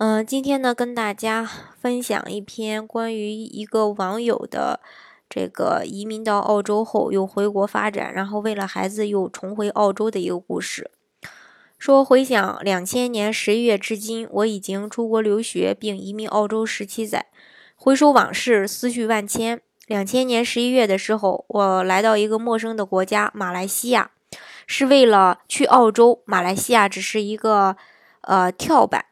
嗯，今天呢，跟大家分享一篇关于一个网友的这个移民到澳洲后又回国发展，然后为了孩子又重回澳洲的一个故事。说回想两千年十一月至今，我已经出国留学并移民澳洲十七载，回首往事，思绪万千。两千年十一月的时候，我来到一个陌生的国家马来西亚，是为了去澳洲。马来西亚只是一个呃跳板。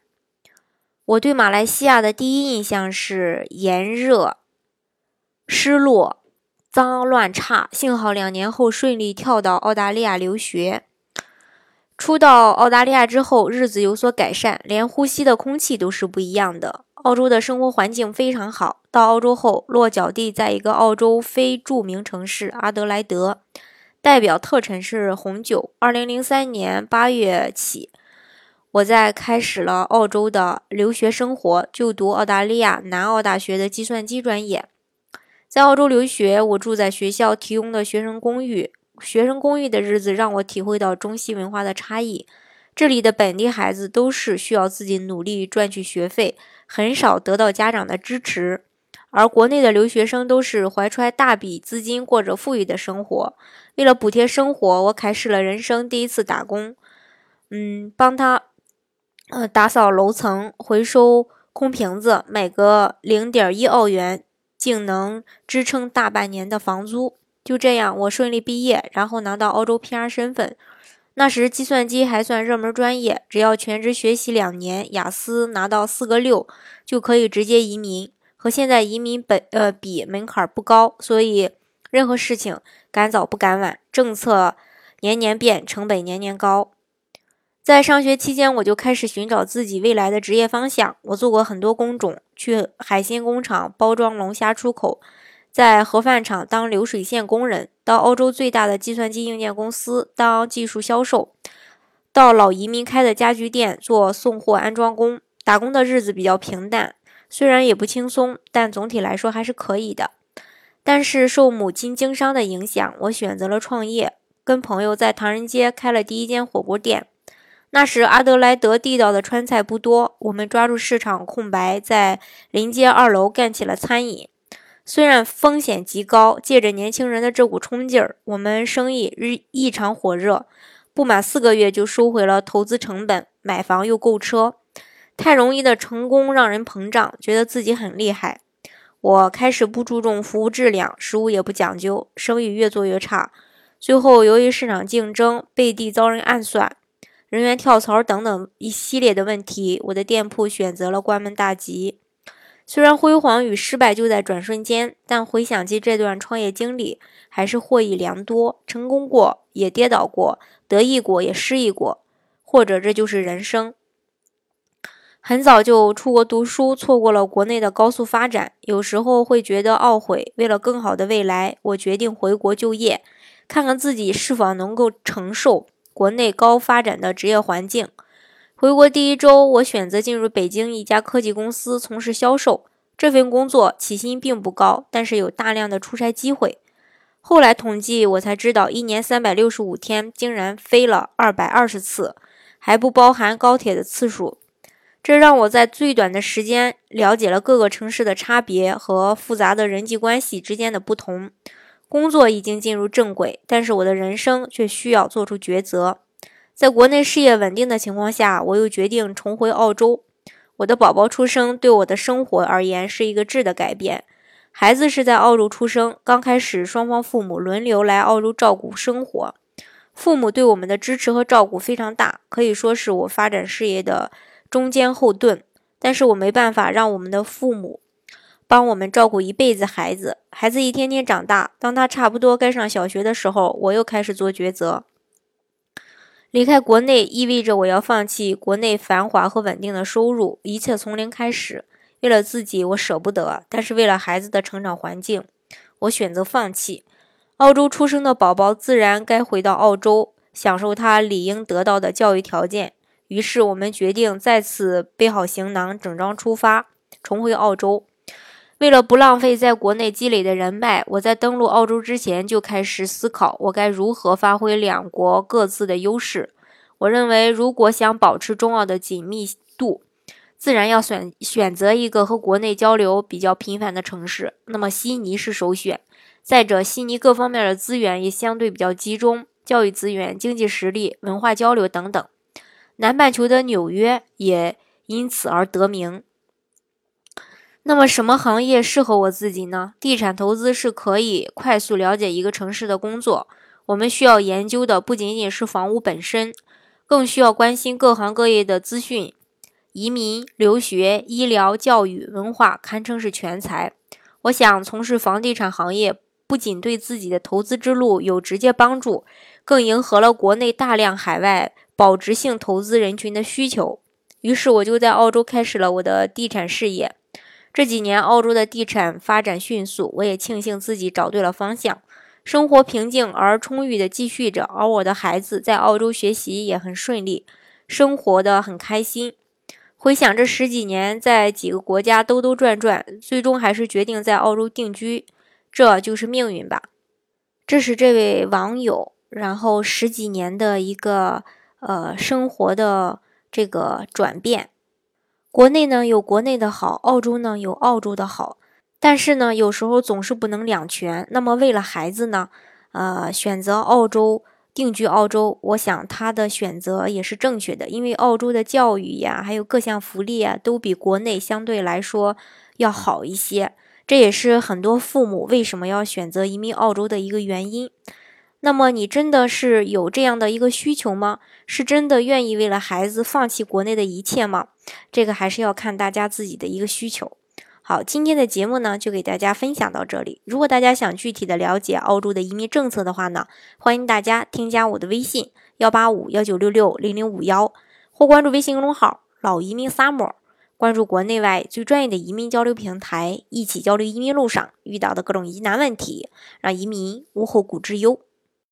我对马来西亚的第一印象是炎热、失落、脏乱差。幸好两年后顺利跳到澳大利亚留学。初到澳大利亚之后，日子有所改善，连呼吸的空气都是不一样的。澳洲的生活环境非常好。到澳洲后，落脚地在一个澳洲非著名城市阿德莱德，代表特产是红酒。二零零三年八月起。我在开始了澳洲的留学生活，就读澳大利亚南澳大学的计算机专业。在澳洲留学，我住在学校提供的学生公寓。学生公寓的日子让我体会到中西文化的差异。这里的本地孩子都是需要自己努力赚取学费，很少得到家长的支持。而国内的留学生都是怀揣大笔资金，过着富裕的生活。为了补贴生活，我开始了人生第一次打工。嗯，帮他。呃，打扫楼层、回收空瓶子，每个零点一澳元，竟能支撑大半年的房租。就这样，我顺利毕业，然后拿到澳洲 PR 身份。那时计算机还算热门专业，只要全职学习两年，雅思拿到四个六，就可以直接移民。和现在移民本呃比，门槛不高，所以任何事情赶早不赶晚。政策年年变，成本年年高。在上学期间，我就开始寻找自己未来的职业方向。我做过很多工种，去海鲜工厂包装龙虾出口，在盒饭厂当流水线工人，到欧洲最大的计算机硬件公司当技术销售，到老移民开的家具店做送货安装工。打工的日子比较平淡，虽然也不轻松，但总体来说还是可以的。但是受母亲经商的影响，我选择了创业，跟朋友在唐人街开了第一间火锅店。那时阿德莱德地道的川菜不多，我们抓住市场空白，在临街二楼干起了餐饮。虽然风险极高，借着年轻人的这股冲劲儿，我们生意日异常火热。不满四个月就收回了投资成本，买房又购车。太容易的成功让人膨胀，觉得自己很厉害。我开始不注重服务质量，食物也不讲究，生意越做越差。最后由于市场竞争，背地遭人暗算。人员跳槽等等一系列的问题，我的店铺选择了关门大吉。虽然辉煌与失败就在转瞬间，但回想起这段创业经历，还是获益良多。成功过，也跌倒过；得意过，也失意过。或者这就是人生。很早就出国读书，错过了国内的高速发展，有时候会觉得懊悔。为了更好的未来，我决定回国就业，看看自己是否能够承受。国内高发展的职业环境。回国第一周，我选择进入北京一家科技公司从事销售。这份工作起薪并不高，但是有大量的出差机会。后来统计，我才知道，一年三百六十五天，竟然飞了二百二十次，还不包含高铁的次数。这让我在最短的时间了解了各个城市的差别和复杂的人际关系之间的不同。工作已经进入正轨，但是我的人生却需要做出抉择。在国内事业稳定的情况下，我又决定重回澳洲。我的宝宝出生对我的生活而言是一个质的改变。孩子是在澳洲出生，刚开始双方父母轮流来澳洲照顾生活，父母对我们的支持和照顾非常大，可以说是我发展事业的中坚后盾。但是我没办法让我们的父母。帮我们照顾一辈子孩子，孩子一天天长大。当他差不多该上小学的时候，我又开始做抉择。离开国内意味着我要放弃国内繁华和稳定的收入，一切从零开始。为了自己，我舍不得；但是为了孩子的成长环境，我选择放弃。澳洲出生的宝宝自然该回到澳洲，享受他理应得到的教育条件。于是我们决定再次背好行囊，整装出发，重回澳洲。为了不浪费在国内积累的人脉，我在登陆澳洲之前就开始思考，我该如何发挥两国各自的优势。我认为，如果想保持中澳的紧密度，自然要选选择一个和国内交流比较频繁的城市。那么，悉尼是首选。再者，悉尼各方面的资源也相对比较集中，教育资源、经济实力、文化交流等等。南半球的纽约也因此而得名。那么，什么行业适合我自己呢？地产投资是可以快速了解一个城市的工作。我们需要研究的不仅仅是房屋本身，更需要关心各行各业的资讯。移民、留学、医疗、教育、文化，堪称是全才。我想从事房地产行业，不仅对自己的投资之路有直接帮助，更迎合了国内大量海外。保值性投资人群的需求，于是我就在澳洲开始了我的地产事业。这几年澳洲的地产发展迅速，我也庆幸自己找对了方向，生活平静而充裕的继续着。而我的孩子在澳洲学习也很顺利，生活的很开心。回想这十几年在几个国家兜兜转转，最终还是决定在澳洲定居，这就是命运吧。这是这位网友，然后十几年的一个。呃，生活的这个转变，国内呢有国内的好，澳洲呢有澳洲的好，但是呢有时候总是不能两全。那么为了孩子呢，呃，选择澳洲定居澳洲，我想他的选择也是正确的，因为澳洲的教育呀，还有各项福利啊，都比国内相对来说要好一些。这也是很多父母为什么要选择移民澳洲的一个原因。那么你真的是有这样的一个需求吗？是真的愿意为了孩子放弃国内的一切吗？这个还是要看大家自己的一个需求。好，今天的节目呢就给大家分享到这里。如果大家想具体的了解澳洲的移民政策的话呢，欢迎大家添加我的微信幺八五幺九六六零零五幺，或关注微信公众号老移民 summer，关注国内外最专业的移民交流平台，一起交流移民路上遇到的各种疑难问题，让移民无后顾之忧。